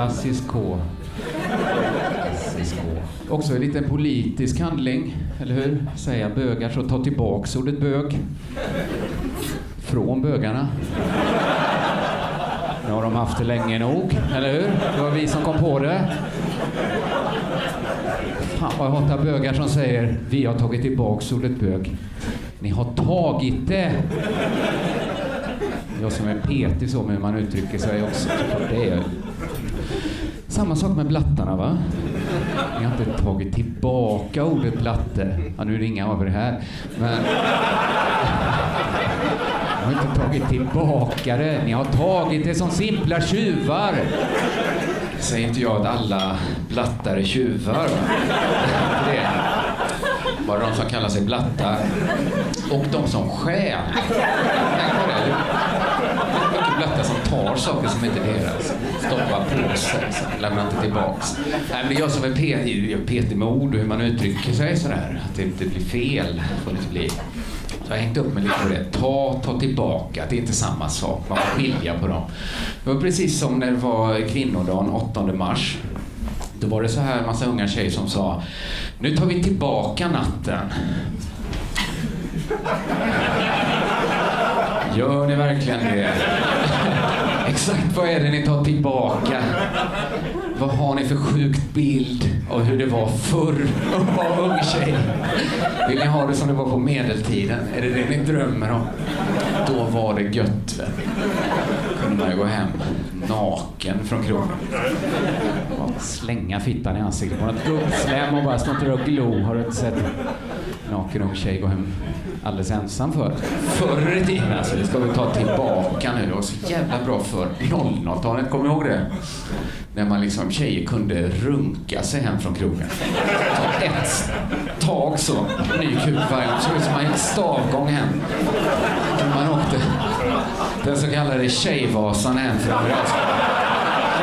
Klassisk K. Klassisk K. Också en liten politisk handling, eller hur? Säga bögar, så ta tillbaks ordet bög. Från bögarna. Nu har de haft det länge nog, eller hur? Det var vi som kom på det. Fan vad jag hatar bögar som säger vi har tagit tillbaks ordet bög. Ni har tagit det! Jag som är petig så med hur man uttrycker sig också. Det är samma sak med blattarna va? Ni har inte tagit tillbaka ordet blatte. Ja, nu är det inga av er här. Men... Ni har inte tagit tillbaka det. Ni har tagit det som simpla tjuvar. Säger inte jag att alla blattar är tjuvar. Det är bara de som kallar sig blattar. Och de som stjäl. Tänk på det. Mycket blattar som tar saker som inte är deras. Stoppar på sig, lämnar inte tillbaks. Nej, men jag som är petig, petig med ord och hur man uttrycker sig sådär. Att det inte blir fel. Får det inte bli. Så jag har hängt upp mig lite på det. Ta, ta tillbaka. Det är inte samma sak. Man får skilja på dem. Det var precis som när det var kvinnodagen 8 mars. Då var det så här massa unga tjejer som sa Nu tar vi tillbaka natten. Gör ni verkligen det? Exakt vad är det ni tar tillbaka? Vad har ni för sjukt bild av hur det var förr att vara ung tjej? Vill ni ha det som det var på medeltiden? Är det det ni drömmer om? Då var det gött. Väl? kunde man ju gå hem naken från krogen. Slänga fittan i ansiktet på något gubbslem och bara stå och glo. Har du inte sett en naken ung tjej gå hem alldeles ensam för? Förr i tiden alltså. Det ska vi ta tillbaka nu. Det var så jävla bra för 00-talet. Kommer du ihåg det? När man liksom, tjejer kunde runka sig hem från krogen. Ta ett tag så, ny kuk varje gång. Såg ut som man gick stavgång hem. Man åkte den så kallade Tjejvasan hem från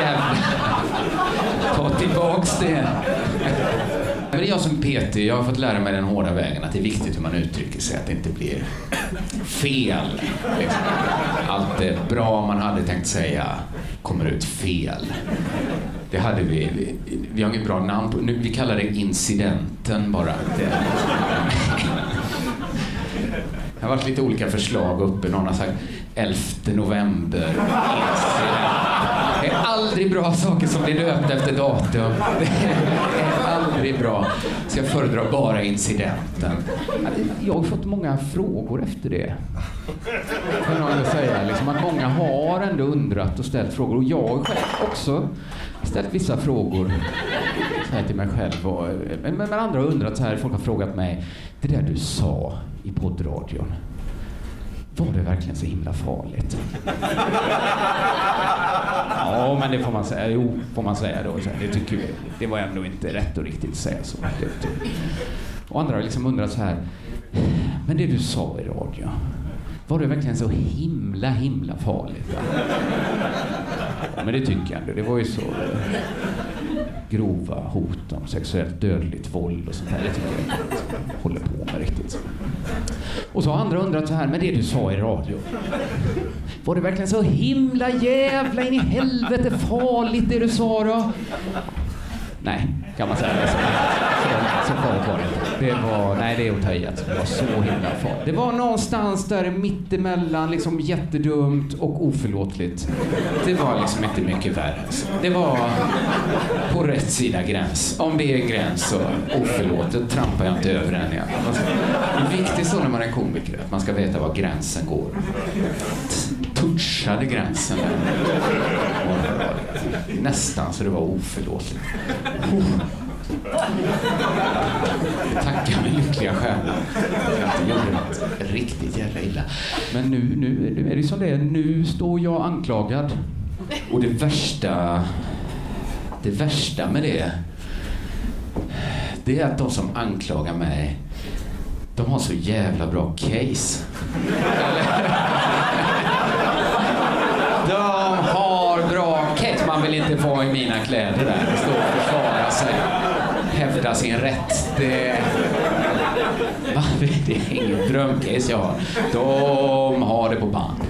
Jävlar. Ta tillbaks det. Men jag som PT, jag har fått lära mig den hårda vägen att det är viktigt hur man uttrycker sig, att det inte blir fel. Liksom. Allt det bra man hade tänkt säga kommer ut fel. Det hade vi, vi, vi har inget bra namn på, nu, vi kallar det incidenten bara. Det, det har varit lite olika förslag uppe, någon har sagt 11 november. Det är aldrig bra saker som blir döpta efter datum. Det är bra. Så jag föredrar bara incidenten. Jag har fått många frågor efter det. Kan jag säga. Liksom att många har ändå undrat och ställt frågor. Och jag själv också ställt vissa frågor så här till mig själv. Och, men, men andra har undrat så här. Folk har frågat mig. Det där du sa i poddradion. Var det verkligen så himla farligt? Ja, men det får man säga. Jo, får man säga då. Det tycker vi. Det var ändå inte rätt och riktigt att säga så. Och andra har liksom undrat så här. Men det du sa i radio. Var det verkligen så himla, himla farligt? Va? Ja, men det tycker jag ändå. Det var ju så grova hot om sexuellt dödligt våld och sånt där. Det tycker jag inte att håller på med riktigt. Och så har andra undrat så här, men det du sa i radio. Var det verkligen så himla jävla in i helvete farligt det du sa då? Nej, kan man säga som så, var det. Det var, nej det är att ta i alltså. Det var så himla farligt. Det var någonstans där mittemellan, liksom jättedumt och oförlåtligt. Det var liksom inte mycket värre. Det var på rätt sida gräns. Om det är en gräns så oförlåtet trampar jag inte över den igen. Alltså, det är viktigt så när man är komiker, att man ska veta var gränsen går. Touchade gränsen där. Nästan så det var oförlåtligt. Tacka min lyckliga stjärna för att jag gjorde något riktigt jävla illa. Men nu, nu, nu är det som det är. Nu står jag anklagad. Och det värsta, det värsta med det, det är att de som anklagar mig, de har så jävla bra case. De har bra case. Man vill inte vara i mina kläder där. Stå och försvara sig. Hävda sin rätt. Det, Va? det är inget drömcase jag har. De har det på band.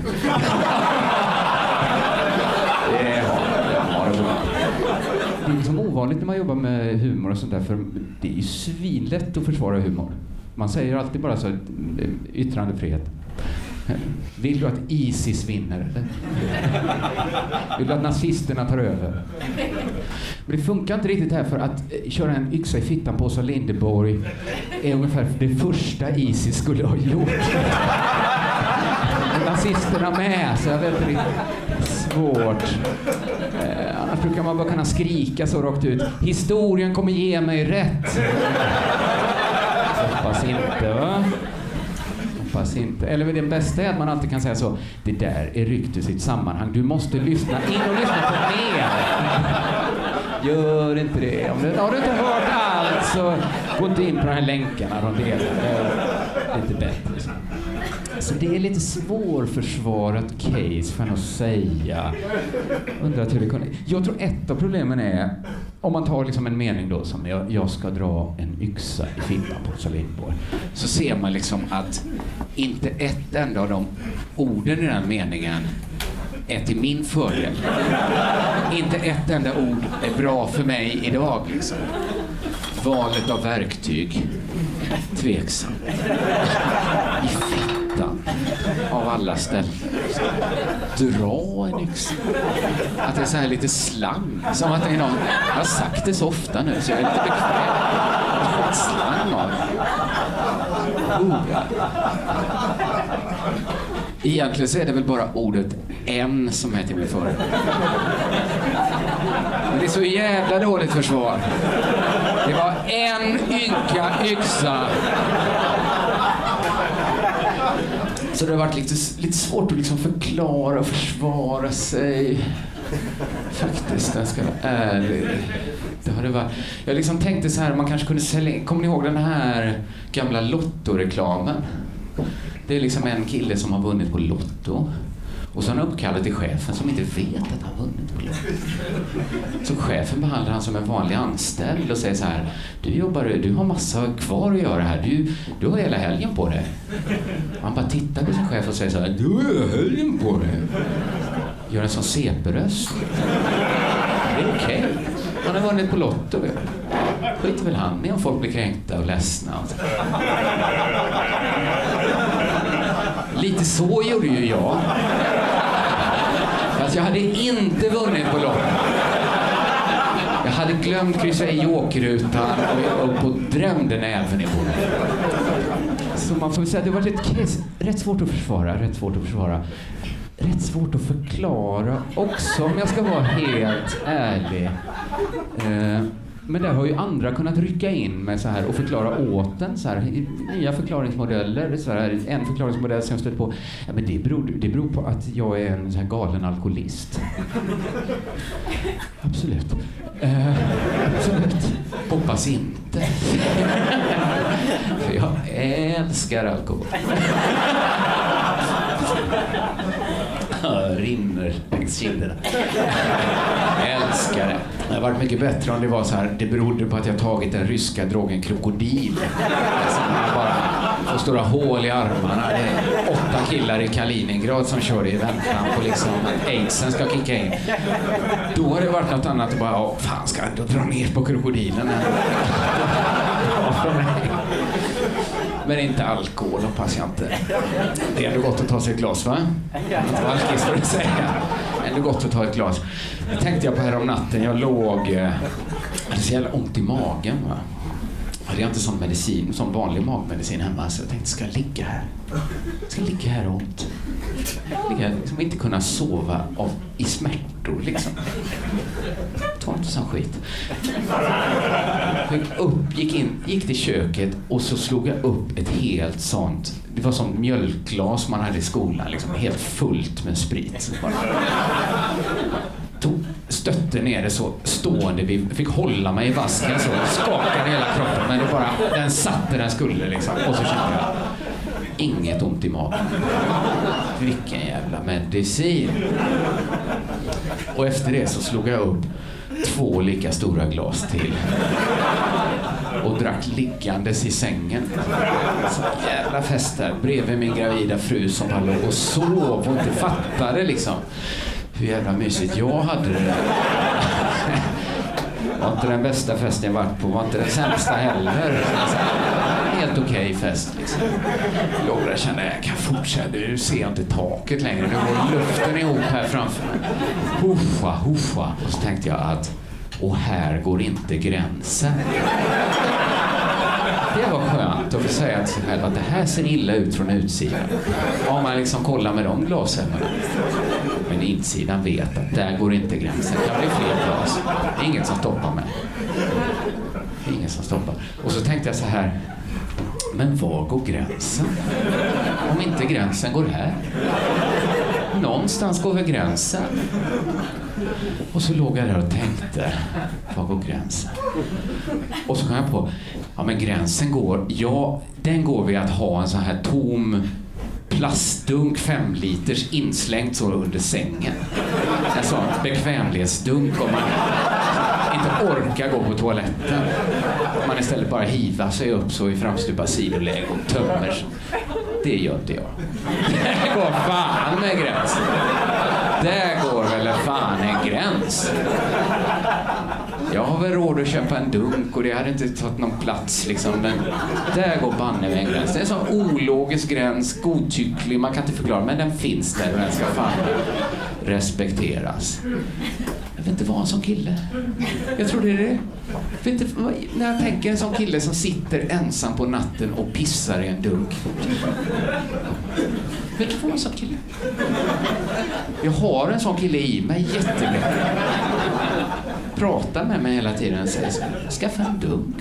Det har de. har det på band. Det är liksom ovanligt när man jobbar med humor och sånt där, för det är ju svinlätt att försvara humor. Man säger alltid bara så, yttrandefrihet. Vill du att Isis vinner? Eller? Vill du att nazisterna tar över? Men det funkar inte riktigt här för att eh, köra en yxa i fittan på Åsa Linderborg är ungefär det första Isis skulle ha gjort. Nazisterna med, så jag vet inte. Svårt. Eh, annars brukar man bara kunna skrika så rakt ut. Historien kommer ge mig rätt. Hoppas inte, va? Hoppas inte. Eller det bästa är att man alltid kan säga så. Det där är ryckt ur sitt sammanhang. Du måste lyssna in och lyssna på mer. Gör inte det. Om du, har du inte hört allt så gå inte in på de här länkarna de delar. Det är lite bättre. Så det är lite svårförsvarat case för att säga. Undrar hur det kunde... Jag tror ett av problemen är, om man tar liksom en mening då som jag, jag ska dra en yxa i fittan på Åsa Lindborg. Så ser man liksom att inte ett enda av de orden i den meningen är till min fördel. Inte ett enda ord är bra för mig idag. Liksom. Valet av verktyg, tveksam. I fittan, av alla ställen. Dra en yxa. Att det är så här lite slang. Som att det är någon... Jag har sagt det så ofta nu så jag är lite bekväm. Slang av oh, ja. Egentligen så är det väl bara ordet en som är till min fördel. Men det är så jävla dåligt försvar. Det var en ynka yxa. Så det har varit lite, lite svårt att liksom förklara och försvara sig. Faktiskt, jag ska vara ärlig. Det har det varit. Jag liksom tänkte så här, man kanske kunde sälja... Kommer ni ihåg den här gamla Lotto-reklamen? Det är liksom en kille som har vunnit på Lotto. Och så har han uppkallat till chefen som inte vet att han vunnit på Lotto. Så chefen behandlar han som en vanlig anställd och säger så här. Du jobbar, du har massa kvar att göra här. Du, du har hela helgen på dig. Han bara tittar på sin chef och säger så här. Du har hela helgen på dig. Gör en sån CP-röst. Det är okej. Okay. Han har vunnit på Lotto. Skiter väl han i om folk blir kränkta och ledsna. Lite så gjorde ju jag. Fast jag hade inte vunnit på Lotto. Jag hade glömt kryssa i jokerrutan och, och på drömde näven i bordet. Så man får säga att det var case. rätt svårt att försvara. Rätt svårt att försvara. Rätt svårt att förklara också om jag ska vara helt ärlig. Eh, men där har ju andra kunnat rycka in med så här och förklara åt en så här, nya förklaringsmodeller. Så här, en förklaringsmodell som jag stött på, ja, men det, beror, det beror på att jag är en så här galen alkoholist. absolut. Eh, absolut. Hoppas inte. För jag älskar alkohol rinner längs kinderna. Älskar det. Det hade varit mycket bättre om det var så här, det berodde på att jag tagit den ryska drogen krokodil. Alltså, man bara får stora hål i armarna. Det är åtta killar i Kaliningrad som kör i väntan på liksom att aidsen ska kicka in. Då har det varit något annat bara, "Ja, fan ska jag ändå dra ner på krokodilen här? Ja, för mig. Men inte alkohol hoppas jag inte. Det är ändå gott att ta sig ett glas va? Inte vara alkis får du säga. Ändå gott att ta ett glas. Det tänkte jag på här om natten. Jag låg... Eh, jag hade så jävla ont i magen va. Hade Jag inte sån medicin, sån vanlig magmedicin hemma så jag tänkte, ska jag ligga här? Ska jag ligga här och ont? Ligga här, liksom inte kunna sova av, i smärtor liksom. Ta inte sån skit. Jag gick upp, gick in, gick till köket och så slog jag upp ett helt sånt, det var sånt mjölkglas man hade i skolan, liksom, helt fullt med sprit. Tog, stötte ner det så stående Vi fick hålla mig i vasken så, skakade hela kroppen men det bara, den satt där den skulle liksom. Och så kände jag, inget ont i magen. Vilken jävla medicin. Och efter det så slog jag upp två lika stora glas till. Och drack liggandes i sängen. Så jävla fest där bredvid min gravida fru som bara låg och sov och inte fattade liksom hur jävla mysigt jag hade det där. var inte den bästa festen jag varit på, var inte den sämsta heller. Helt okej fest liksom. Låg där och kände jag kan fortsätta, nu ser jag inte taket längre. Nu går luften ihop här framför mig. Huffa, huffa. Och så tänkte jag att, och här går inte gränsen. Det var skönt att få säga till sig själv att det här ser illa ut från utsidan. Om man liksom kollar med de glasögonen. Men insidan vet att där går inte gränsen. Det kan bli fler glas. Det är inget som stoppar mig. Det är inget som stoppar. Och så tänkte jag så här. Men var går gränsen? Om inte gränsen går här? Någonstans går väl gränsen? Och så låg jag där och tänkte, var går gränsen? Och så kom jag på, ja men gränsen går, ja den går vid att ha en sån här tom plastdunk, fem liters inslängt så under sängen. En sån bekvämlighetsdunk om man inte orkar gå på toaletten. Man istället bara hivar sig upp så i framstupa sidoläge och tömmer sig. Det gör inte jag. Det går fan med gränsen. Där går väl fan en gräns. Jag har väl råd att köpa en dunk och det hade inte tagit någon plats liksom. Men där går banne med en gräns. Det är en sån ologisk gräns, godtycklig, man kan inte förklara. Men den finns där och den ska fan respekteras. Jag vill inte vara en sån kille. Jag tror det är det. Jag inte, när jag tänker en sån kille som sitter ensam på natten och pissar i en dunk. Jag vill inte vara en sån kille. Jag har en sån kille i mig jättemycket. Pratar med mig hela tiden och säger så skaffa en dunk.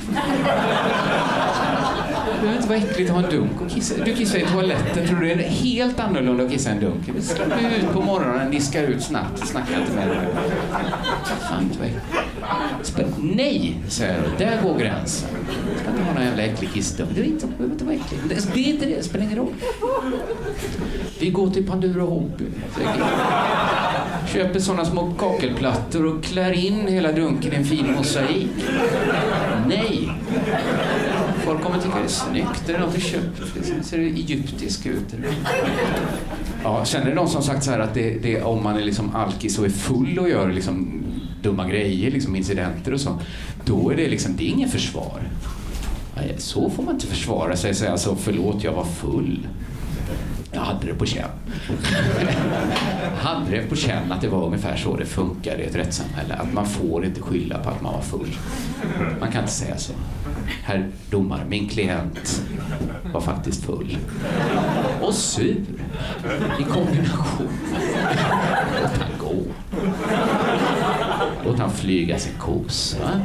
Det behöver inte vara äckligt att ha en dunk och kissa. Du kissar i toaletten, tror du det är helt annorlunda att kissa i en dunk? Du ut på morgonen, diskar ut snabbt, snackar inte med dig. Fan, inte vad. Nej, säger jag. Där går gränsen. Du ska inte ha någon jävla äcklig kissdunk. Det, inte, det behöver inte vara äckligt. Det, det är inte det, det spelar ingen roll. Vi går till Pandura Hobby. Köper sådana små kakelplattor och klär in hela dunken i en fin mosaik. Nej. Folk kommer tycka det är snyggt. Det är något du köpt. Det ser egyptiskt ut. Ja, känner du någon som sagt så här att det, det, om man är liksom alkis och är full och gör liksom dumma grejer, liksom incidenter och så, då är det liksom, det är inget försvar. Nej, Så får man inte försvara sig och säga alltså, förlåt, jag var full. Jag hade det på känn. hade det på känn att det var ungefär så det funkar i ett rättssamhälle. Att man får inte skylla på att man var full. Man kan inte säga så. Herr domare, min klient var faktiskt full. Och sur. I kombination. Låt han gå. Låt han flyga sin kosa.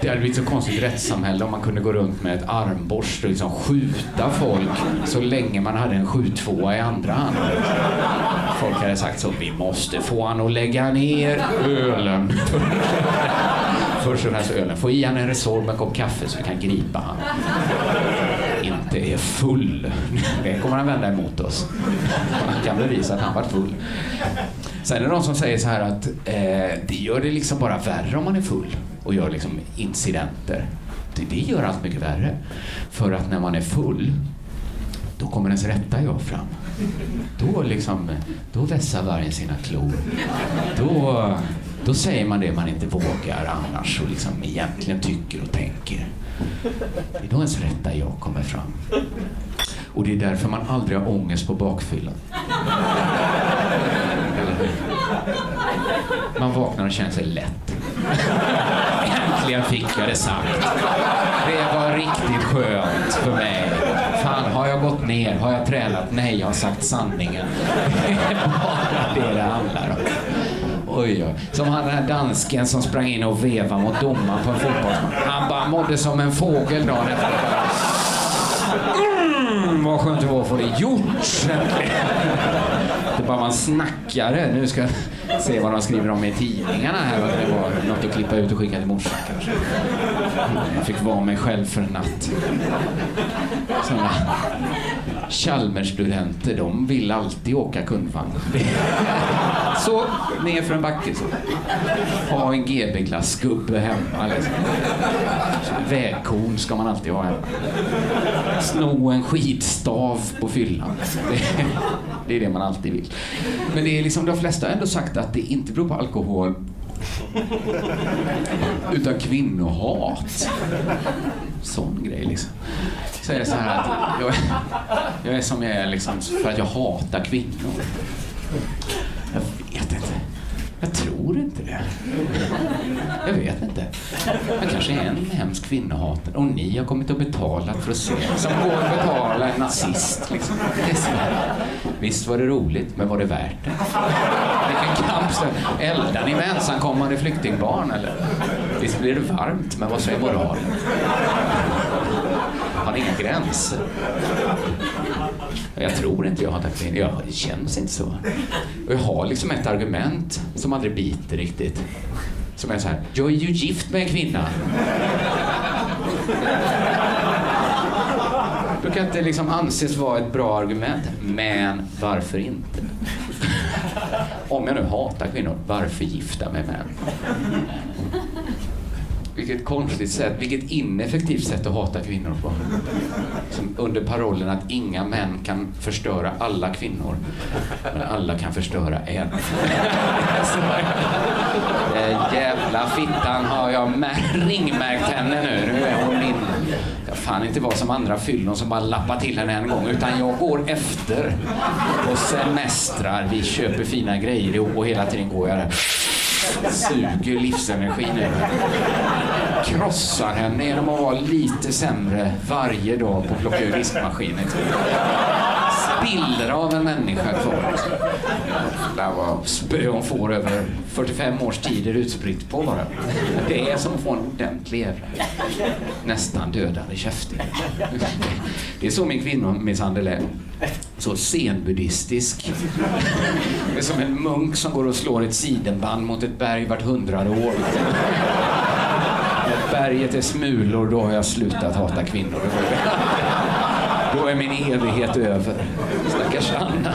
Det hade blivit så konstigt rättssamhälle om man kunde gå runt med ett armborst och liksom skjuta folk så länge man hade en 7-2 i andra hand. Folk hade sagt så, vi måste få han att lägga ner ölen. Först och här ölen. Få i han en Resorb, med en kopp kaffe så vi kan gripa han. Inte är full. Det kommer han vända emot oss. Han kan bevisa att han var full. Sen är det någon som säger så här att eh, det gör det liksom bara värre om man är full och gör liksom incidenter. det, det gör allt mycket värre. För att när man är full, då kommer ens rätta jag fram. Då, liksom, då vässar vargen sina klor. Då, då säger man det man inte vågar annars och liksom egentligen tycker och tänker. Det är då ens rätta jag kommer fram. Och det är därför man aldrig har ångest på bakfyllan. Man vaknar och känner sig lätt. Äntligen fick jag det sagt. Det var riktigt skönt för mig. Fan, har jag gått ner? Har jag tränat? Nej, jag har sagt sanningen. Det är bara det det handlar om. Oj, oj. Som han den här dansken som sprang in och vevade mot domaren på en fotbollsmatch. Han bara mådde som en fågel dagen efter. Mm, vad skönt det var att få det gjort. Det bara man snackare. Nu ska jag se vad de skriver om i tidningarna här. Vad det var något att klippa ut och skicka till morsan kanske. Jag fick vara mig själv för en natt. Såna Chalmersstudenter, de vill alltid åka kundvagn. Så, ner för en backe så. Ha en GB-glassgubbe hemma. Liksom. Vägkorn ska man alltid ha hemma. Sno en skidstav på fyllan. Det, är det man alltid vill. Men det är liksom, de flesta har ändå sagt att det inte beror på alkohol utan kvinnohat. Sån grej liksom. Så är det så här att jag, jag är som jag är liksom för att jag hatar kvinnor. Jag tror inte det. Jag vet inte. Jag kanske är en hemsk kvinnohatare och ni har kommit och betalat för att se. Som går att betala en nazist. Liksom. Visst var det roligt, men var det värt det? Vilken kamp. Eldar ni med ensamkommande flyktingbarn eller? Visst blir det varmt, men vad säger moralen? Har ni inga gränser? Jag tror inte jag har tackat in. Det känns inte så. Och jag har liksom ett argument som aldrig biter riktigt. Som är så här, jag är ju gift med en kvinna. brukar inte liksom anses vara ett bra argument. Men varför inte? Om jag nu hatar kvinnor, varför gifta mig med män? Vilket konstigt sätt, vilket ineffektivt sätt att hata kvinnor på. Som under parollen att inga män kan förstöra alla kvinnor, men alla kan förstöra en. Den eh, jävla fittan har jag ringmärkt henne nu. Nu är hon min. Jag fan inte vara som andra fyllon som bara lappar till henne en gång, utan jag går efter och semestrar. Vi köper fina grejer ihop och hela tiden går jag där. Suger livsenergi nu krossar henne genom att vara lite sämre varje dag på att plocka ur diskmaskinen bilder av en människa kvar. Jävlar vad spö hon får över 45 års tid är utspritt på bara. Det är som att få en ordentlig jävla nästan dödande käfting. Det är så min kvinnomisshandel är. Så zenbuddhistisk. Det är som en munk som går och slår ett sidenband mot ett berg vart hundrade år. När berget är smulor, då har jag slutat hata kvinnor. Då är min evighet över. Stackars Anna.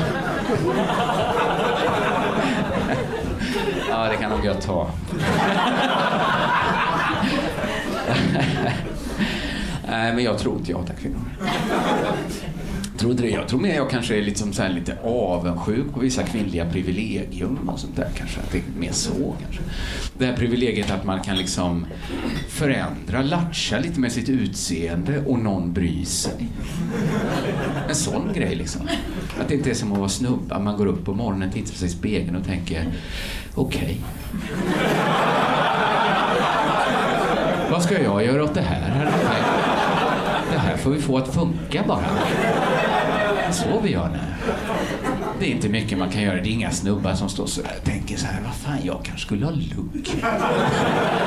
Ja, det kan nog jag ta. Nej, men jag tror inte jag hatar kvinnor. Jag tror det. Jag tror mer jag kanske är liksom så här lite avundsjuk på vissa kvinnliga privilegium och sånt där kanske. Att det är mer så kanske. Det här privilegiet att man kan liksom förändra, latcha lite med sitt utseende och någon bryr sig. En sån grej liksom. Att det inte är som att vara snubba. Man går upp på morgonen, tittar sig i spegeln och tänker okej. Vad ska jag göra åt det här? Det här får vi få att funka bara. Sover är så vi gör nu. Det är inte mycket man kan göra. Det är inga snubbar som står så där och tänker så här, vad fan, jag kanske skulle ha lugg.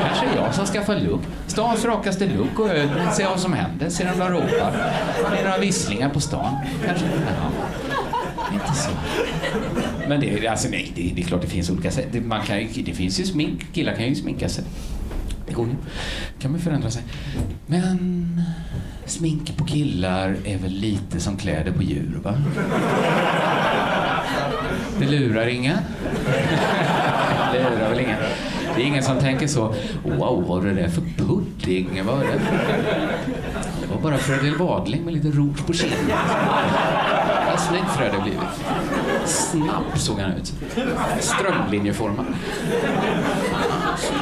Kanske jag som skaffar lugg. Stans rakaste lugg och öl. Se vad som händer. Se om de ropar. Det är några visslingar på stan. Kanske. Ja. Inte så. Men det, är- alltså, nej, det, det är klart det finns olika sätt. Det, man kan, det finns ju smink. Killar kan ju sminka sig. Det går ju. kan man förändra sig. Men smink på killar är väl lite som kläder på djur, va? Det lurar inga. Det lurar väl inga. Det är ingen som tänker så. Wow, vad är det där för pudding? Vad är det? Det var bara Fredrik Wadling med lite rouge på kinden. Vad snygg Fredrik blivit. Snabb såg han ut. Strömlinjeformad.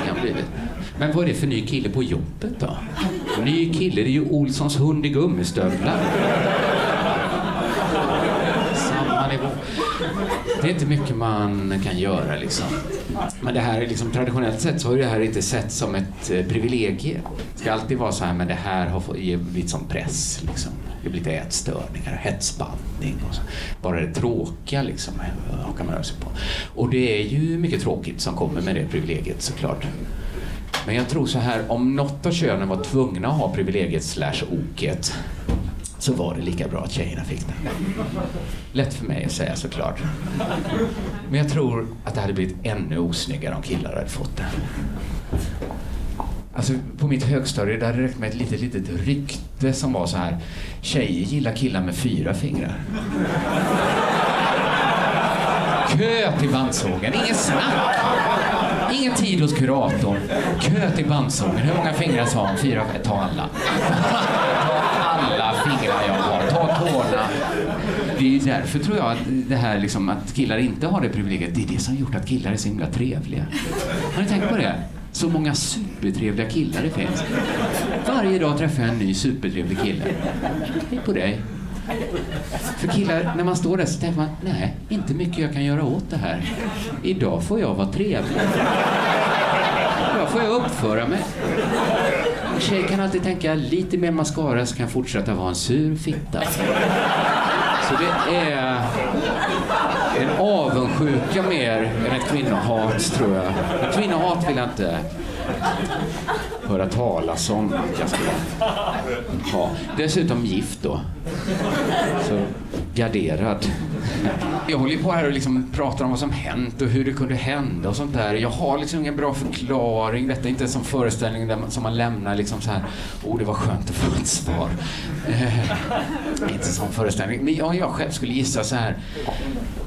Han blivit. Men vad är det för ny kille på jobbet då? Ny kille, det är ju Olssons hund i gummistövlar. Samma nivå. Det är inte mycket man kan göra liksom. Men det här är liksom, traditionellt sett så har det här inte sett som ett eh, privilegie. Det ska alltid vara så här, men det här har blivit som press liksom. Det blir lite ätstörningar, hetsbandning och så. Bara det tråkiga liksom eh, hakar man röra sig på. Och det är ju mycket tråkigt som kommer med det privilegiet såklart. Men jag tror så här, om något av könen var tvungna att ha privilegiet slash oket så var det lika bra att tjejerna fick den. Lätt för mig att säga såklart. Men jag tror att det hade blivit ännu osnyggare om killar hade fått den. Alltså på mitt högstadie där det räckte med ett litet, litet rykte som var så här. Tjejer gillar killar med fyra fingrar. Kö till bandsågen, ingen snack. Ingen tid hos kuratorn. Kö till bandsågen. Hur många fingrar sa han? Fyra? Ta alla. Ta jag har. Ta tårna. Det är ju därför tror jag att det här liksom att killar inte har det privilegiet, det är det som gjort att killar är så himla trevliga. Har ni tänkt på det? Så många supertrevliga killar det finns. Varje dag träffar jag en ny supertrevlig kille. Hej på dig. För killar, när man står där så tänker man, nej, inte mycket jag kan göra åt det här. Idag får jag vara trevlig. Idag får jag uppföra mig. En tjej kan alltid tänka, lite mer mascara så kan jag fortsätta vara en sur fitta. Så det är en avundsjuka mer än ett kvinnohat, tror jag. Men kvinnohat vill jag inte höra talas om att jag skulle ha. Dessutom gift då. Så garderad. Jag håller ju på här och liksom pratar om vad som hänt och hur det kunde hända och sånt där. Jag har liksom ingen bra förklaring. Detta är inte en sån föreställning där man, som man lämnar liksom så här. Oh, det var skönt att få ett svar. Eh, inte en sån föreställning. Men jag, jag själv skulle gissa så här.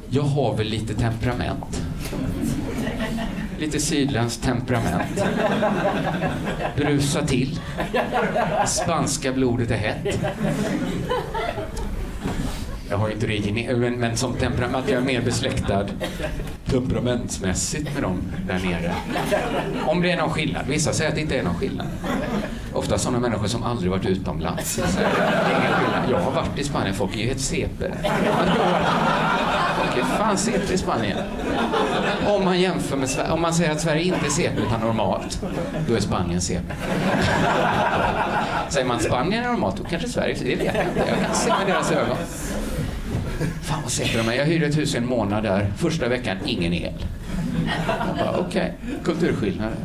Jag har väl lite temperament. Lite sydländskt temperament. Brusa till. Spanska blodet är hett. Jag har inte det men, men som temperament, jag är mer besläktad temperamentsmässigt med dem där nere. Om det är någon skillnad. Vissa säger att det inte är någon skillnad. Ofta sådana människor som aldrig varit utomlands. Så. Jag har varit i Spanien, folk är ju helt CP. Folk är fan CP i Spanien. Om man jämför med Sverige, om man säger att Sverige inte är CP utan normalt, då är Spanien CP. Säger man Spanien är normalt, då kanske Sverige, det vet jag inte. Jag kan se med deras ögon. Fan vad CP de. Jag hyrde ett hus i en månad där. Första veckan, ingen el. Okej, okay. Okej, kulturskillnader.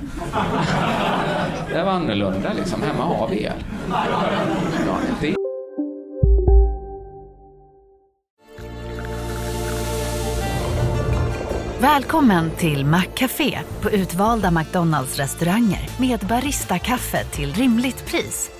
Det var annorlunda liksom. Hemma har vi el. Ja, det Välkommen till Maccafé på utvalda McDonalds restauranger med Baristakaffe till rimligt pris.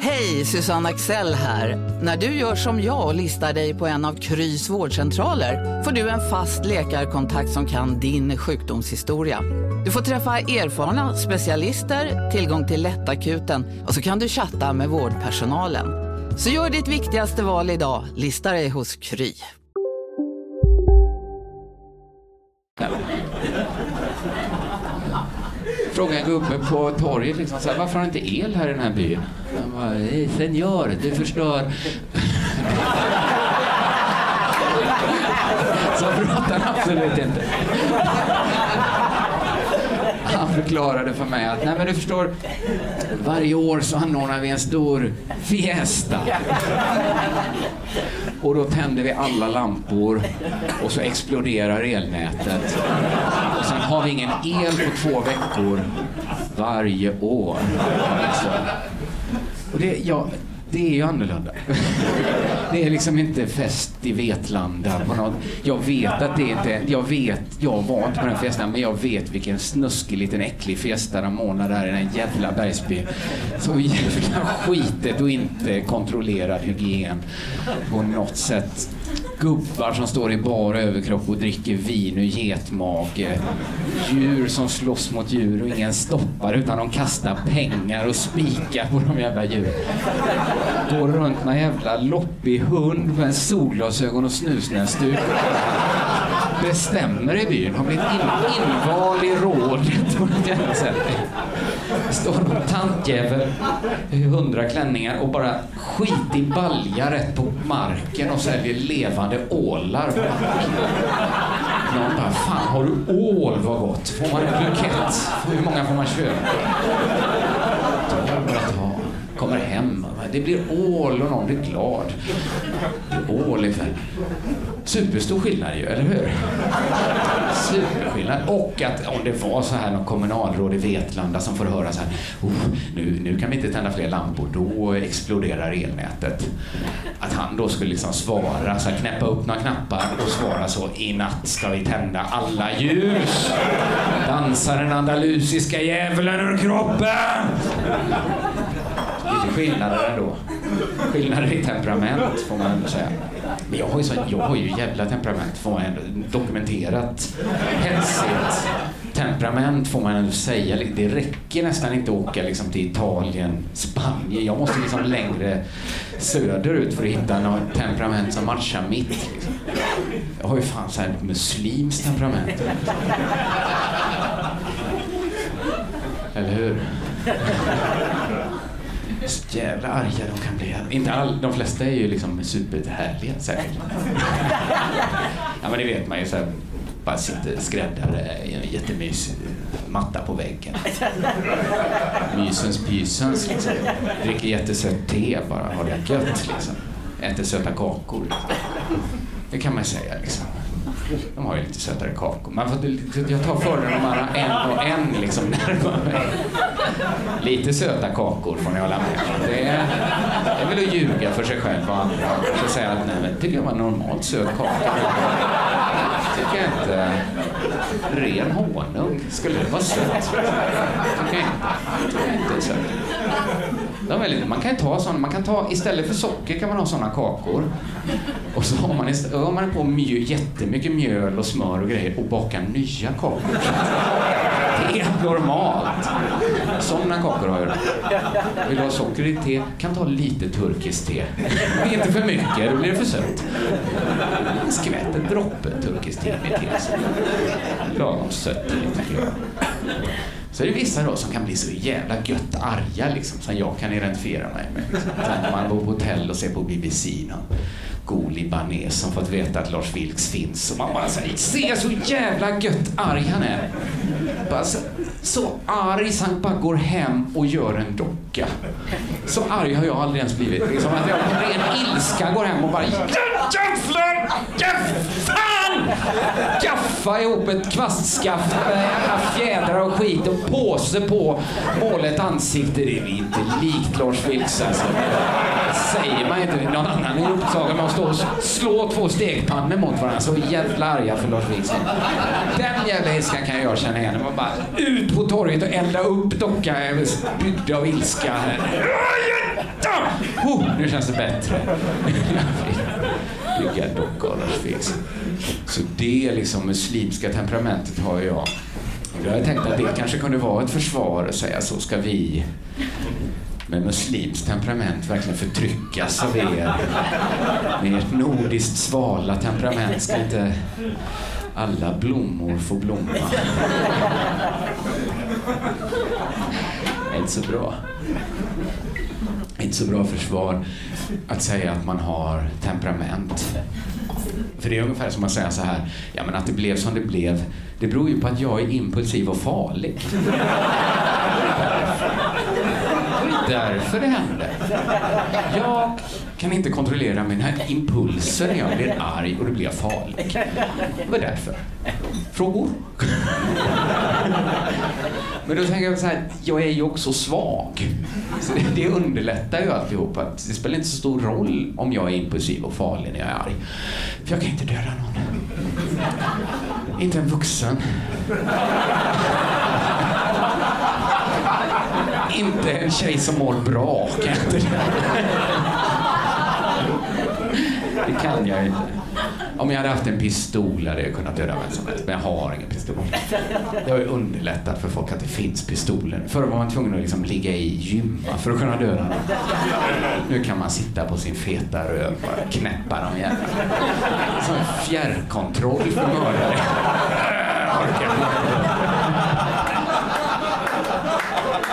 Hej, Susanne Axel här. När du gör som jag och listar dig på en av Krys vårdcentraler får du en fast läkarkontakt som kan din sjukdomshistoria. Du får träffa erfarna specialister, tillgång till lättakuten och så kan du chatta med vårdpersonalen. Så gör ditt viktigaste val idag, lista dig hos Kry. Fråga en gubbe på torget liksom, så här, varför har ni inte el här i den här byn? Hej, senior, du förstår. Så pratar han absolut inte. Han förklarade för mig att, nej men du förstår, varje år så anordnar vi en stor fiesta. Och då tänder vi alla lampor och så exploderar elnätet. Och sen har vi ingen el på två veckor varje år. Alltså. Och det, ja, det är ju annorlunda. Det är liksom inte fest i Vetlanda på något. Jag vet att det inte jag vet, jag var inte på den festen, men jag vet vilken snuskig liten äcklig festa de ordnar där i den jävla Bergsby. Så jävla skitet och inte kontrollerad hygien på något sätt gubbar som står i bar överkropp och dricker vin ur getmage. Djur som slåss mot djur och ingen stoppar utan de kastar pengar och spikar på de jävla djuren. Går runt med en jävla loppig hund med solglasögon och snusnäsduk. Bestämmer i byn, har blivit in, invald i rådet på ett jävla sätt. Står någon tantjävel i hundra klänningar och bara skit i balja rätt på marken och säljer levande ålar. Någon bara, fan har du ål vad gott? Får man en bukett? Hur många får man köpa? Ta bara. Kommer hem. Det blir ål och någon blir glad. Ål är. Superstor skillnad ju, eller hur? Superskillnad. Och att om det var så här någon kommunalråd i Vetlanda som får höra så här, oh, nu, nu kan vi inte tända fler lampor, då exploderar elnätet. Att han då skulle liksom svara, så här, knäppa upp några knappar och svara så, i natt ska vi tända alla ljus. Dansar den andalusiska djävulen ur kroppen. Lite skillnader ändå. Skillnader i temperament får man ändå säga. Men jag har ju, så, jag har ju jävla temperament får man ändå dokumenterat. Hetsigt temperament får man ändå säga. Det räcker nästan inte att åka liksom till Italien, Spanien. Jag måste liksom längre söderut för att hitta något temperament som matchar mitt. Liksom. Jag har ju fan så här muslimskt temperament. Eller hur? Så jävla arga de kan bli. Inte all, de flesta är ju liksom superhärliga säkert. Ja men det vet man ju. Så här, bara sitter skräddare i en jättemysig matta på väggen. Mysens pysens liksom. Dricker jättesött te bara, har det gött liksom. Äter söta kakor. Det kan man säga liksom. De har ju lite sötare kakor. Man får, jag tar fördelarna en och en liksom närmare mig. Lite söta kakor får ni hålla med Det är, det är väl att ljuga för sig själv och andra. Och säga att nej, men tycker jag var normalt söt kaka. Tycker jag inte. Ren honung, skulle det vara sött? Tycker jag inte. Tycker jag inte sött. De är lite, man kan ta såna, man kan ta, istället för socker kan man ha såna kakor. Och så har man, istället, har man på mjö, jättemycket mjöl och smör och grejer och bakar nya kakor. Helt normalt. Såna kakor har jag. Vill du ha socker i te? Kan ta lite turkiskt te. Inte för mycket, då blir det för sött. En Skvätt en droppe turkiskt te med te. Lagom sött tycker jag. Så är det vissa då som kan bli så jävla gött arga liksom, som jag kan identifiera mig med. Sen när man bor på hotell och ser på BBC någon god libanes som fått veta att Lars Vilks finns och man bara säger se så jävla gött arg han är. Bara så, så arg så han bara går hem och gör en docka. Så arg har jag aldrig ens blivit. Liksom att jag på ren ilska går hem och bara jävlar, Jävlar! Gaffa ihop ett kvastskaft med jävla fjädrar och skit och påse på målet ansikte. Det är inte likt Lars Vilks alltså. säger man inte. Någon annan är upptagen med att stå och slå två stekpannor mot varandra. Så jävla arga för Lars Vilks. Den jävla ilskan kan jag känna igen. Man bara ut på torget och elda upp docka byggd av ilska. Oh, nu känns det bättre. Bygga docka Lars Så det liksom muslimska temperamentet har jag. Jag tänkte tänkt att det kanske kunde vara ett försvar att säga så ska vi med muslimskt temperament verkligen förtryckas av er. Med ert nordiskt svala temperament ska inte alla blommor få blomma. Det är Inte så bra. Inte så bra försvar att säga att man har temperament. För det är ungefär som att säga så här, ja men att det blev som det blev, det beror ju på att jag är impulsiv och farlig. därför det hände. Jag kan inte kontrollera mina impulser när jag blir arg och då blir jag farlig. Det var därför. Frågor? Men då tänker jag så här, jag är ju också svag. Så det, underlättar ju alltihop. Att det spelar inte så stor roll om jag är impulsiv och farlig när jag är arg. För jag kan inte döda någon. Inte en vuxen. Inte en tjej som mår bra kan jag inte döda. Det kan jag inte. Om jag hade haft en pistol hade jag kunnat döda vem som helst, men jag har ingen pistol. Det har ju underlättat för folk att det finns pistoler. Förr var man tvungen att liksom ligga i gymma för att kunna döda någon. Nu kan man sitta på sin feta röv och bara knäppa dem igen. Som fjärrkontroll för mördare.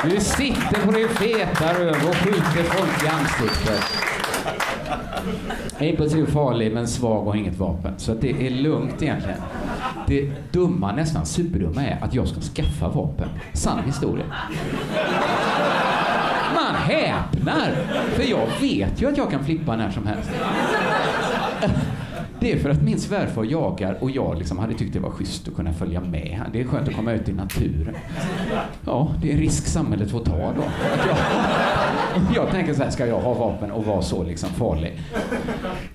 Du sitter på din feta röv och skjuter folk i ansiktet. Jag är i princip farlig men svag och har inget vapen. Så att det är lugnt egentligen. Det dumma, nästan superdumma är att jag ska skaffa vapen. Sann historia. Man häpnar! För jag vet ju att jag kan flippa när som helst. Det är för att min svärfar jagar och jag liksom hade tyckt det var schysst att kunna följa med. Det är skönt att komma ut i naturen. Ja, det är en risk samhället får ta då. Jag, jag tänker så här, ska jag ha vapen och vara så liksom farlig?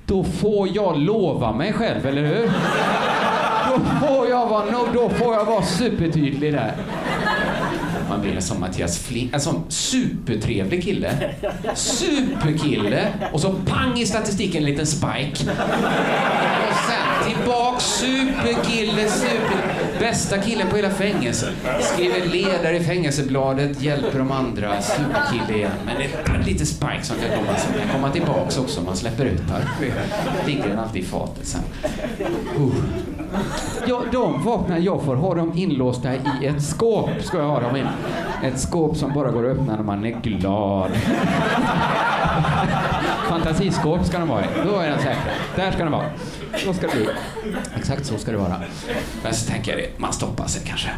Då får jag lova mig själv, eller hur? Då får jag vara, då får jag vara supertydlig där. Man ville som Mattias Flink, en sån supertrevlig kille. Superkille. Och så pang i statistiken en liten spike. Och sen tillbaks, superkille, super... Bästa killen på hela fängelset. Skriver ledare i fängelsebladet, hjälper de andra, superkille igen. Men det är lite spike som kan komma, som kan komma tillbaks också om man släpper ut här. Ligger den alltid i fatet sen. Uh. Ja, de vapnen jag får ha dem inlåsta i ett skåp. Ska jag ha dem in. Ett skåp som bara går att öppna när man är glad. Fantasiskåp ska de vara i. Då är den säker. Där ska den vara. Så ska det bli. Exakt så ska det vara. Men så tänker jag det, man stoppar sig kanske.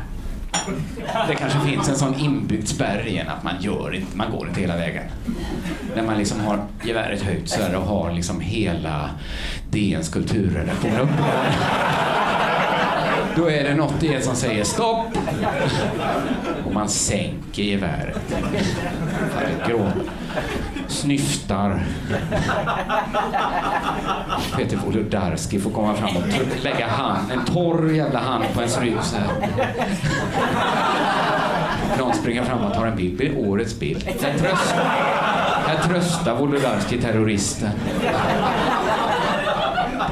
Det kanske finns en sån inbyggd spärr igen att man gör inte, man går inte hela vägen. När man liksom har geväret höjt så här och har liksom hela DNs kulturredaktion uppe. Då är det något i er som säger stopp. Och man sänker geväret. Snyftar. Peter Wolodarski får komma fram och lägga hand, en torr jävla hand på ens rygg så här. Någon springer fram och tar en bild. blir årets bild. Här tröstar, tröstar Wolodarski terroristen.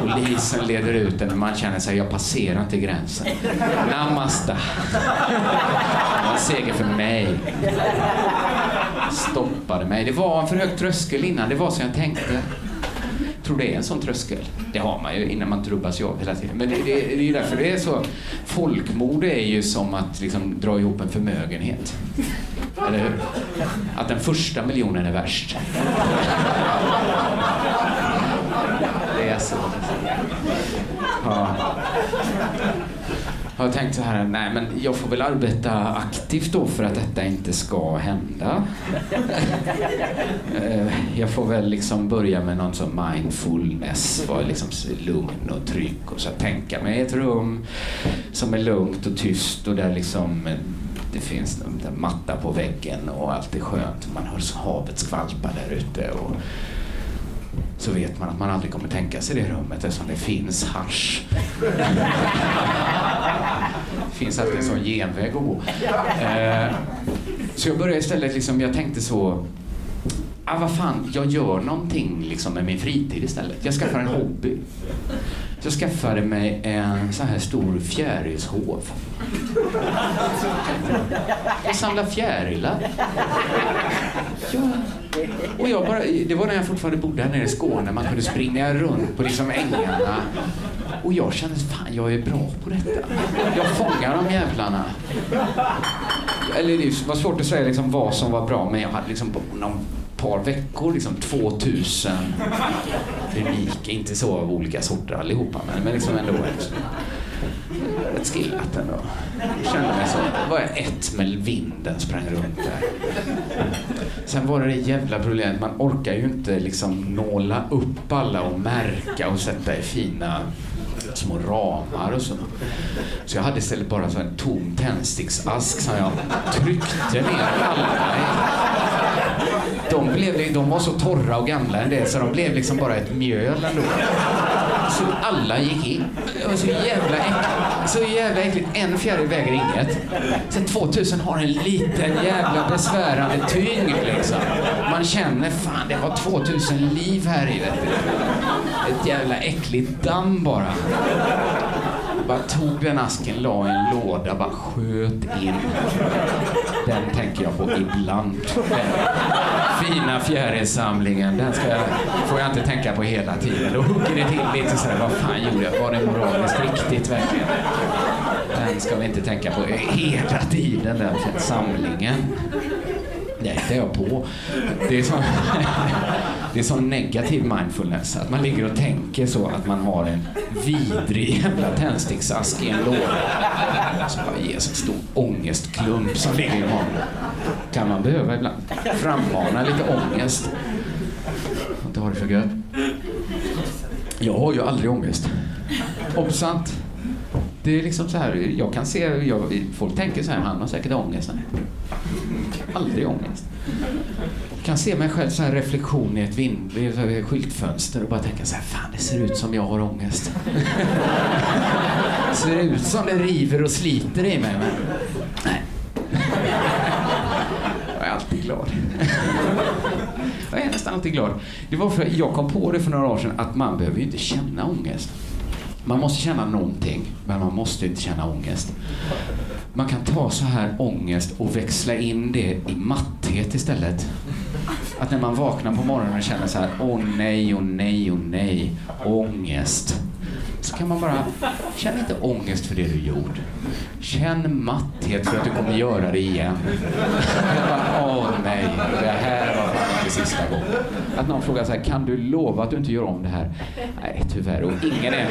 Polisen leder ut en man känner sig, jag passerar inte gränsen. Namasta. Det var en seger för mig. Stoppade mig. Det var en för hög tröskel innan, det var som jag tänkte. Jag tror det är en sån tröskel. Det har man ju innan man trubbas av hela tiden. Men det, det, det är ju därför det är så. Folkmord är ju som att liksom dra ihop en förmögenhet. Eller hur? Att den första miljonen är värst. Det är så. Ja. Jag har tänkt så här, nej men jag får väl arbeta aktivt då för att detta inte ska hända. Eh, jag får väl liksom börja med någon sån mindfulness, vara liksom lugn och trygg och så tänka mig ett rum som är lugnt och tyst och där liksom det finns en matta på väggen och allt är skönt. Man hör havet skvalpa där ute. Och så vet man att man aldrig kommer tänka sig det rummet eftersom det finns hasch. Det finns alltid en sån genväg att gå. Eh, så jag började istället, liksom, jag tänkte så, ah, vad fan, jag gör någonting liksom, med min fritid istället. Jag skaffar en hobby. Så jag skaffade mig en sån här stor fjärilshov. Jag samlade fjärilar. Ja. Och jag bara, det var när jag fortfarande bodde här nere i Skåne. Man kunde springa runt på liksom ängarna. Och jag kände, fan jag är bra på detta. Jag fångar de jävlarna. Eller det var svårt att säga liksom vad som var bra, men jag hade liksom någon par veckor, liksom 2000 unika, inte så av olika sorter allihopa, men, men liksom ändå. rätt skillat ändå. Jag kände mig så, var jag ett med vinden, sprang runt där. Sen var det det jävla problemet, man orkar ju inte liksom nåla upp alla och märka och sätta i fina små ramar och så. Så jag hade istället bara så en tom tändsticksask som jag tryckte ner alla i. De, blev, de var så torra och gamla en del så de blev liksom bara ett mjöl ändå. Så alla gick in. Det var så jävla äckligt. Så jävla äckligt. En fjäril väger inget. Sen 2000 har en liten jävla besvärande tyngd liksom. Man känner fan det var 2000 liv här i vet du. Ett jävla äckligt damm bara. Bara tog den asken, la i en låda, bara sköt in. Den tänker jag på ibland. Den fina fjärilsamlingen, den ska jag, får jag inte tänka på hela tiden. Då hugger det till lite sådär, vad fan gjorde jag? Var det moraliskt riktigt verkligen? Den ska vi inte tänka på hela tiden, den samlingen. Det hittar jag på. Det är, så, det är sån negativ mindfulness. Att man ligger och tänker så att man har en vidrig jävla tändsticksask i en låda. Som bara ges en stor ångestklump som ligger i magen. Kan man behöva ibland. Frammana lite ångest. Inte ha det för gött. Jag har ju aldrig ångest. Obsant. Det är liksom så här, jag kan se, jag, folk tänker så här, han har säkert ångest. Aldrig ångest. Jag kan se mig själv så här reflektion i ett vind, i ett skyltfönster och bara tänka så här, fan det ser ut som jag har ångest. det ser ut som det river och sliter i mig, men nej. Jag är alltid glad. Jag är nästan alltid glad. Det var för jag kom på det för några år sedan att man behöver ju inte känna ångest. Man måste känna någonting, men man måste inte känna ångest. Man kan ta så här ångest och växla in det i matthet istället. Att när man vaknar på morgonen och känner så här, åh oh, nej, åh oh, nej, åh oh, nej, ångest. Så kan man bara, känn inte ångest för det du gjort. Känn matthet för att du kommer göra det igen. bara, åh nej, det här var fan inte sista gången. Att någon frågar så här, kan du lova att du inte gör om det här? Nej, tyvärr. Och ingen är,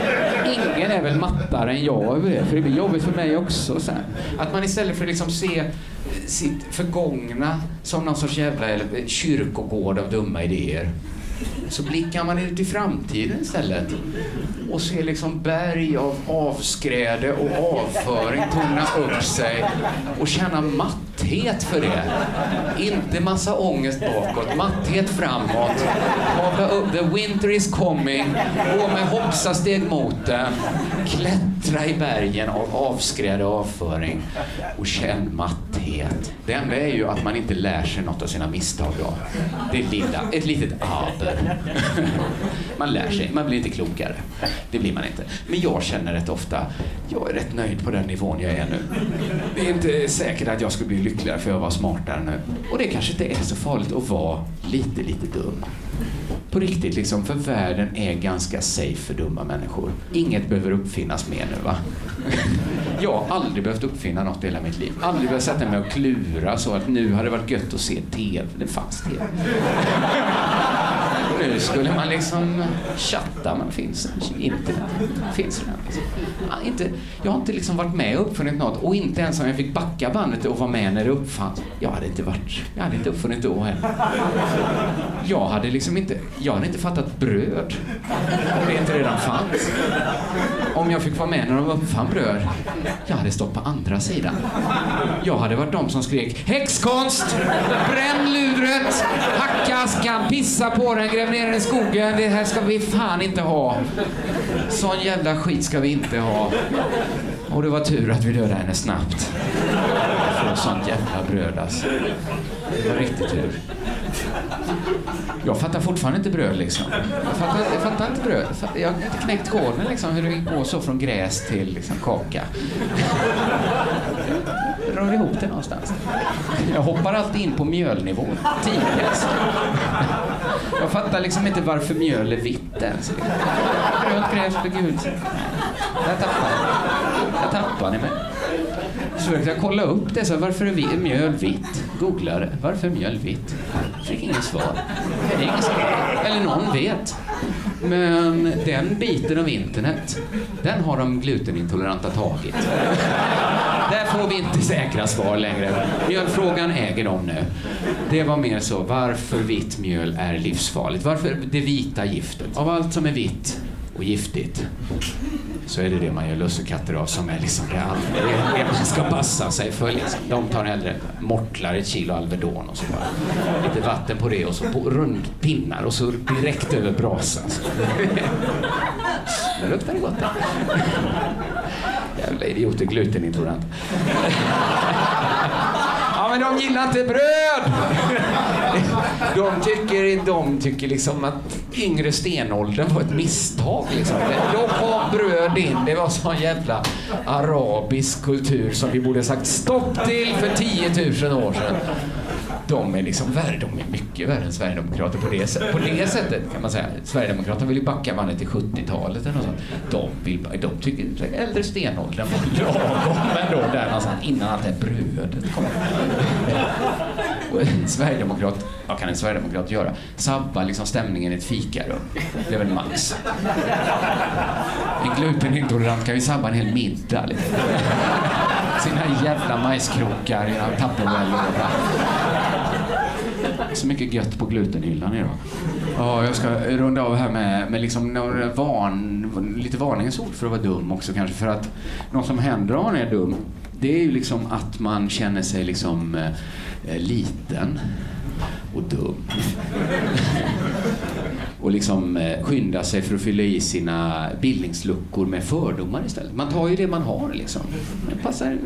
ingen är väl mattare än jag över det, för det blir jobbigt för mig också. sen. Att man istället för att liksom se sitt förgångna som någon sorts jävla kyrkogård av dumma idéer så blickar man ut i framtiden istället och ser liksom berg av avskräde och avföring torna upp sig och känna matthet för det. Inte massa ångest bakåt, matthet framåt. Haka upp, the winter is coming, gå med hoppsasteg mot den, klättra i bergen av avskräde avföring och känn matthet. Det enda är ju att man inte lär sig något av sina misstag då. Det är lilla, ett litet aber. Man lär sig, man blir inte klokare. Det blir man inte. Men jag känner rätt ofta, jag är rätt nöjd på den nivån jag är nu. Det är inte säkert att jag skulle bli lyckligare för jag var smartare nu. Och det kanske inte är så farligt att vara lite, lite dum. På riktigt liksom, för världen är ganska safe för dumma människor. Inget behöver uppfinnas mer nu va? Jag har aldrig behövt uppfinna något i hela mitt liv. Aldrig behövt sätta mig och klura så att nu hade det varit gött att se TV. Det fanns TV. Nu skulle man liksom chatta, men finns internet? Finns det? Liksom. Inte, jag har inte liksom varit med och uppfunnit något och inte ens om jag fick backa bandet och vara med när det uppfanns. Jag hade inte varit, jag hade inte uppfunnit då heller. Jag hade liksom inte, jag hade inte fattat bröd om det inte redan fanns. Om jag fick vara med när de uppfann bröd, jag hade stått på andra sidan. Jag hade varit de som skrek häxkonst, bränn luret, hacka askan, pissa på den, gräv ner den i skogen. Det här ska vi fan inte ha. Sån jävla skit ska vi inte ha. Och det var tur att vi dödade henne snabbt. För sånt jävla bröd alltså. Det var riktigt tur. Jag fattar fortfarande inte bröd liksom. Jag fattar, jag fattar inte bröd. Jag har inte knäckt koden liksom hur det går så från gräs till liksom kaka. Rör ihop det någonstans. Jag hoppar alltid in på mjölnivå tidigt. Jag fattar liksom inte varför mjöl är vitt ens. Grönt gräs blir gult. Där tappade Där tappar ni mig. Så försökte jag kolla upp det. Så varför är mjöl vitt? Googlade. Varför är mjöl vitt? Fick inget svar. Det är ingen svar. Eller någon vet. Men den biten av internet, den har de glutenintoleranta tagit. Där får vi inte säkra svar längre. Mjölfrågan äger de nu. Det var mer så, varför vitt mjöl är livsfarligt. Varför det vita giftet. Av allt som är vitt och giftigt så är det det man gör lussekatter av som är liksom det, det, man ska passa sig för. Liksom. De tar hellre mortlar ett kilo Alvedon och så bara lite vatten på det och så på rundpinnar och så direkt över brasan. Så. Nu luktar det gott. Jävla idioter, glutenintolerant. Ja, men de gillar inte bröd! De tycker, de tycker liksom att yngre stenåldern var ett misstag. Liksom. Då kom bröd in. Det var sån jävla arabisk kultur som vi borde sagt stopp till för 10 000 år sedan. De är liksom värre, de är mycket värre än Sverigedemokrater på det, sättet- på det sättet kan man säga. Sverigedemokraterna vill ju backa bandet till 70-talet eller något sånt. De, vill, de tycker äldre stenåldern var lagom ändå där någonstans innan allt det här brödet kom. Och en Sverigedemokrat, vad kan en Sverigedemokrat göra? Sabba liksom stämningen i ett fikarum. Det är väl max. En glutenintolerant kan ju sabba en hel middag. Liksom. Sina jävla majskrokar i Tupperware. Så mycket gött på glutenhyllan idag. Ja, jag ska runda av här med, med liksom några van, lite varningens ord för att vara dum också kanske. För att något som händer om man är dum, det är ju liksom att man känner sig liksom eh, liten och dum och liksom eh, skynda sig för att fylla i sina bildningsluckor med fördomar istället. Man tar ju det man har liksom. Den, passar,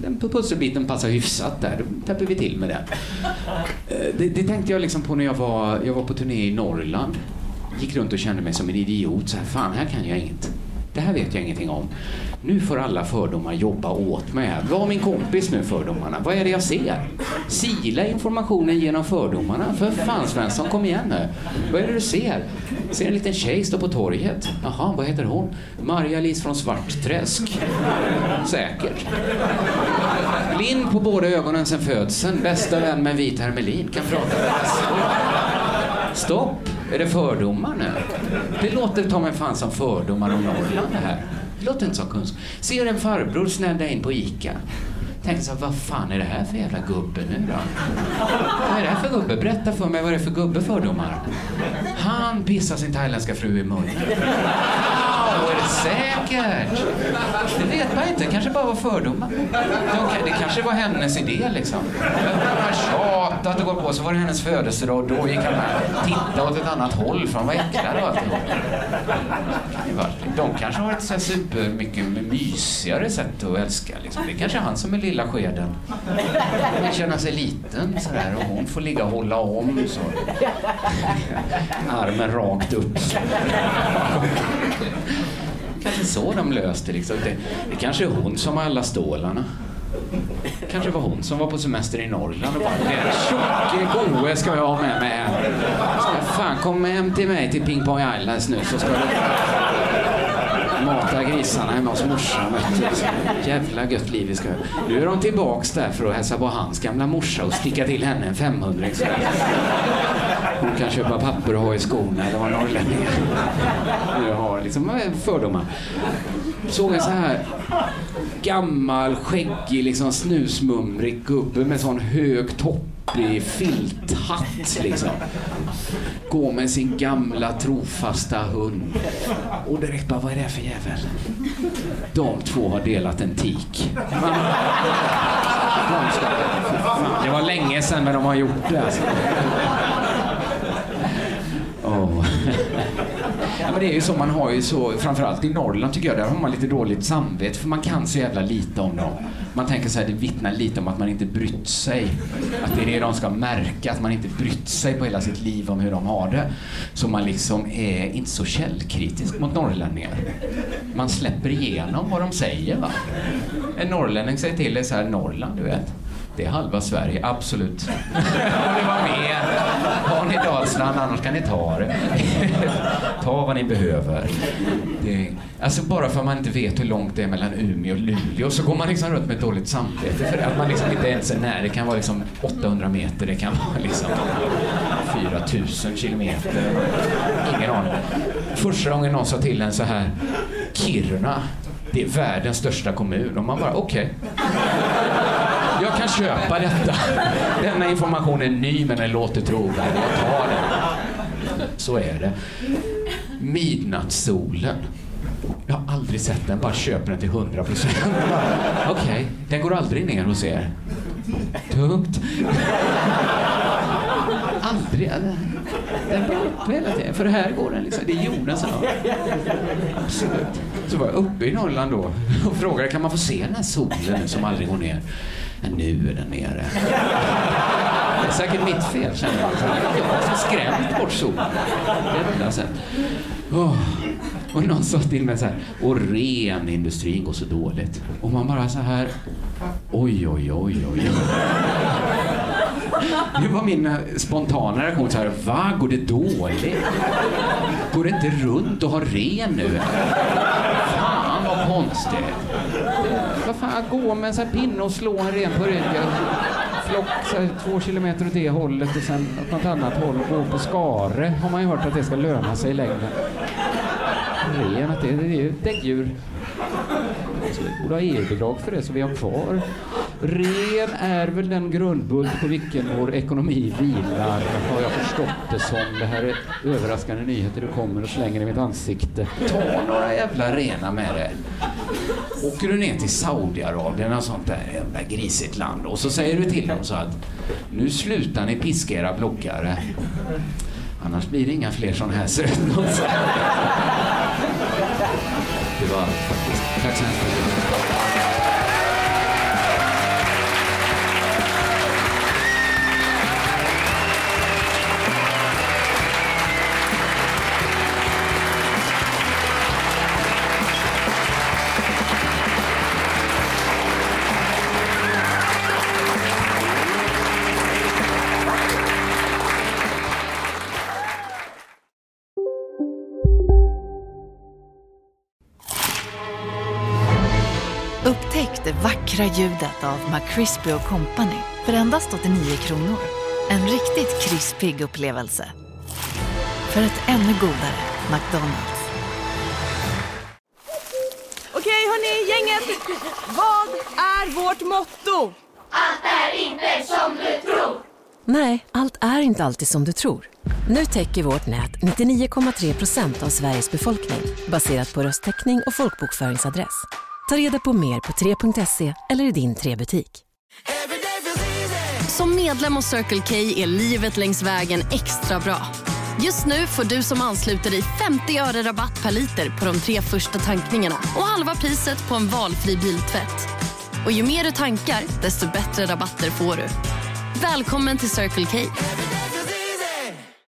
den pusselbiten passar hyfsat där, då täpper vi till med den. Eh, det, det tänkte jag liksom på när jag var, jag var på turné i Norrland. Gick runt och kände mig som en idiot. Så här, fan, här kan jag inget. Det här vet jag ingenting om. Nu får alla fördomar jobba åt mig här. Vad har min kompis nu fördomarna? Vad är det jag ser? Sila informationen genom fördomarna. För fan Svensson, kom igen nu. Vad är det du ser? Ser en liten tjej stå på torget. Jaha, vad heter hon? Marja-Lis från Svartträsk. Säkert. Blind på båda ögonen sen födseln. Bästa vän med vit hermelin. Kan prata med. Stopp! Är det fördomar nu? Det låter ta mig fan som fördomar om Norrland det här. Det låter inte som kunskap. Ser en farbror snedda in på ICA. Tänker så här, vad fan är det här för jävla gubbe nu då? Vad är det här för gubbe? Berätta för mig vad det är för gubbe fördomar. Han pissar sin thailändska fru i munnen. Säkert? Det vet man inte. Det kanske bara var fördomar. Det kanske var hennes idé liksom. Hon har tjatat och gått på, så var det hennes födelsedag och då gick han och tittade åt ett annat håll för han var äcklad och alltihop. De kanske har ett så här supermycket mysigare sätt att älska. Liksom. Det är kanske han som är lilla skeden. Han vill känna sig liten sådär och hon får ligga och hålla om så. Armen rakt upp. Kanske så de löste liksom. Det, det kanske är hon som har alla stålarna. Kanske var hon som var på semester i Norrland och bara den tjocke goe ska jag ha med mig hem. Ska fan kom hem till mig till Ping Pong Islands nu så ska du mata grisarna hemma hos morsan. Jävla gött liv vi ska ha. Nu är de tillbaks där för att hälsa på hans gamla morsa och sticka till henne en 500 Hon kan köpa papper och ha i skorna eller vad norrlänningar nu har liksom eh, fördomar. Såg en så här gammal, skäggig, liksom snusmumrig gubbe med sån hög toppig filthatt liksom. Gå med sin gamla trofasta hund. Och direkt bara, vad är det för jävel? De två har delat en tik. Det var länge sedan men de har gjort det alltså. Oh. Ja, men det är ju så, man har ju så, framförallt i Norrland tycker jag, där har man lite dåligt samvete för man kan så jävla lite om dem. Man tänker så här, det vittnar lite om att man inte brytt sig. Att det är det de ska märka, att man inte brytt sig på hela sitt liv om hur de har det. Så man liksom är inte så källkritisk mot norrlänningar. Man släpper igenom vad de säger va. En norrlänning säger till dig så här, Norrland du vet. Det är halva Sverige, absolut. Om ni var med. Har ni Dalsland, annars kan ni ta det. ta vad ni behöver. Det, alltså bara för att man inte vet hur långt det är mellan Umeå och Luleå så går man liksom runt med ett dåligt samvete för att man liksom inte ens är nära. Det kan vara liksom 800 meter, det kan vara liksom 4000 kilometer. Ingen aning. Första gången någon sa till en så här, Kiruna, det är världens största kommun. Och man bara, okej. Okay kan köpa detta. Denna information är ny men den låter trovärdig. Jag tar den. Så är det. Midnattssolen. Jag har aldrig sett den, bara köper den till 100 procent. Okej, den går aldrig ner hos er. Tungt. Aldrig. Den går uppe hela tiden. För här går den liksom. Det är jorden som har. Absolut. Så var jag uppe i Norrland då och frågade kan man få se den här solen som aldrig går ner. Men nu är den nere. Det är säkert mitt fel känner jag. Jag har skrämt bort solen. Det sätt. Oh. Och någon sa till mig så här, och renindustrin går så dåligt. Och man bara så här, oj, oj, oj, oj. Det var min eh, spontana reaktion så här, va, går det dåligt? Går det inte runt och ha ren nu? Fan vad konstigt. Vad fan, gå med en sån här pinne och slå en ren på ryggen. Flock så här, två kilometer åt det hållet och sen åt något annat håll. Gå på skare har man ju hört att det ska löna sig i längden. Ren, att det, det är ju ett däggdjur. Vi borde ha EU-bidrag för det så vi har kvar. Ren är väl den grundbult på vilken vår ekonomi vilar, har jag förstått det som. Det här är överraskande nyheter du kommer och slänger i mitt ansikte. Ta några jävla rena med det. Åker du ner till Saudiarabien och sånt där jävla grisigt land och så säger du till dem så att nu slutar ni piska era blockare. Annars blir det inga fler sådana här sötnos. Det var faktiskt... Tack så hemskt mycket. Vackra ljudet av McCrispy Company för endast 89 kronor. En riktigt krispig upplevelse. För ett ännu godare McDonalds. Okej hörni, gänget! Vad är vårt motto? Nej, allt är inte alltid som du tror. Nu täcker vårt nät 99,3 procent av Sveriges befolkning baserat på röstteckning och folkbokföringsadress. Ta reda på mer på 3.se eller i din 3-butik. Som medlem hos Circle K är livet längs vägen extra bra. Just nu får du som ansluter dig 50 öre rabatt per liter på de tre första tankningarna och halva priset på en valfri biltvätt. Och ju mer du tankar, desto bättre rabatter får du. Välkommen till Circle K.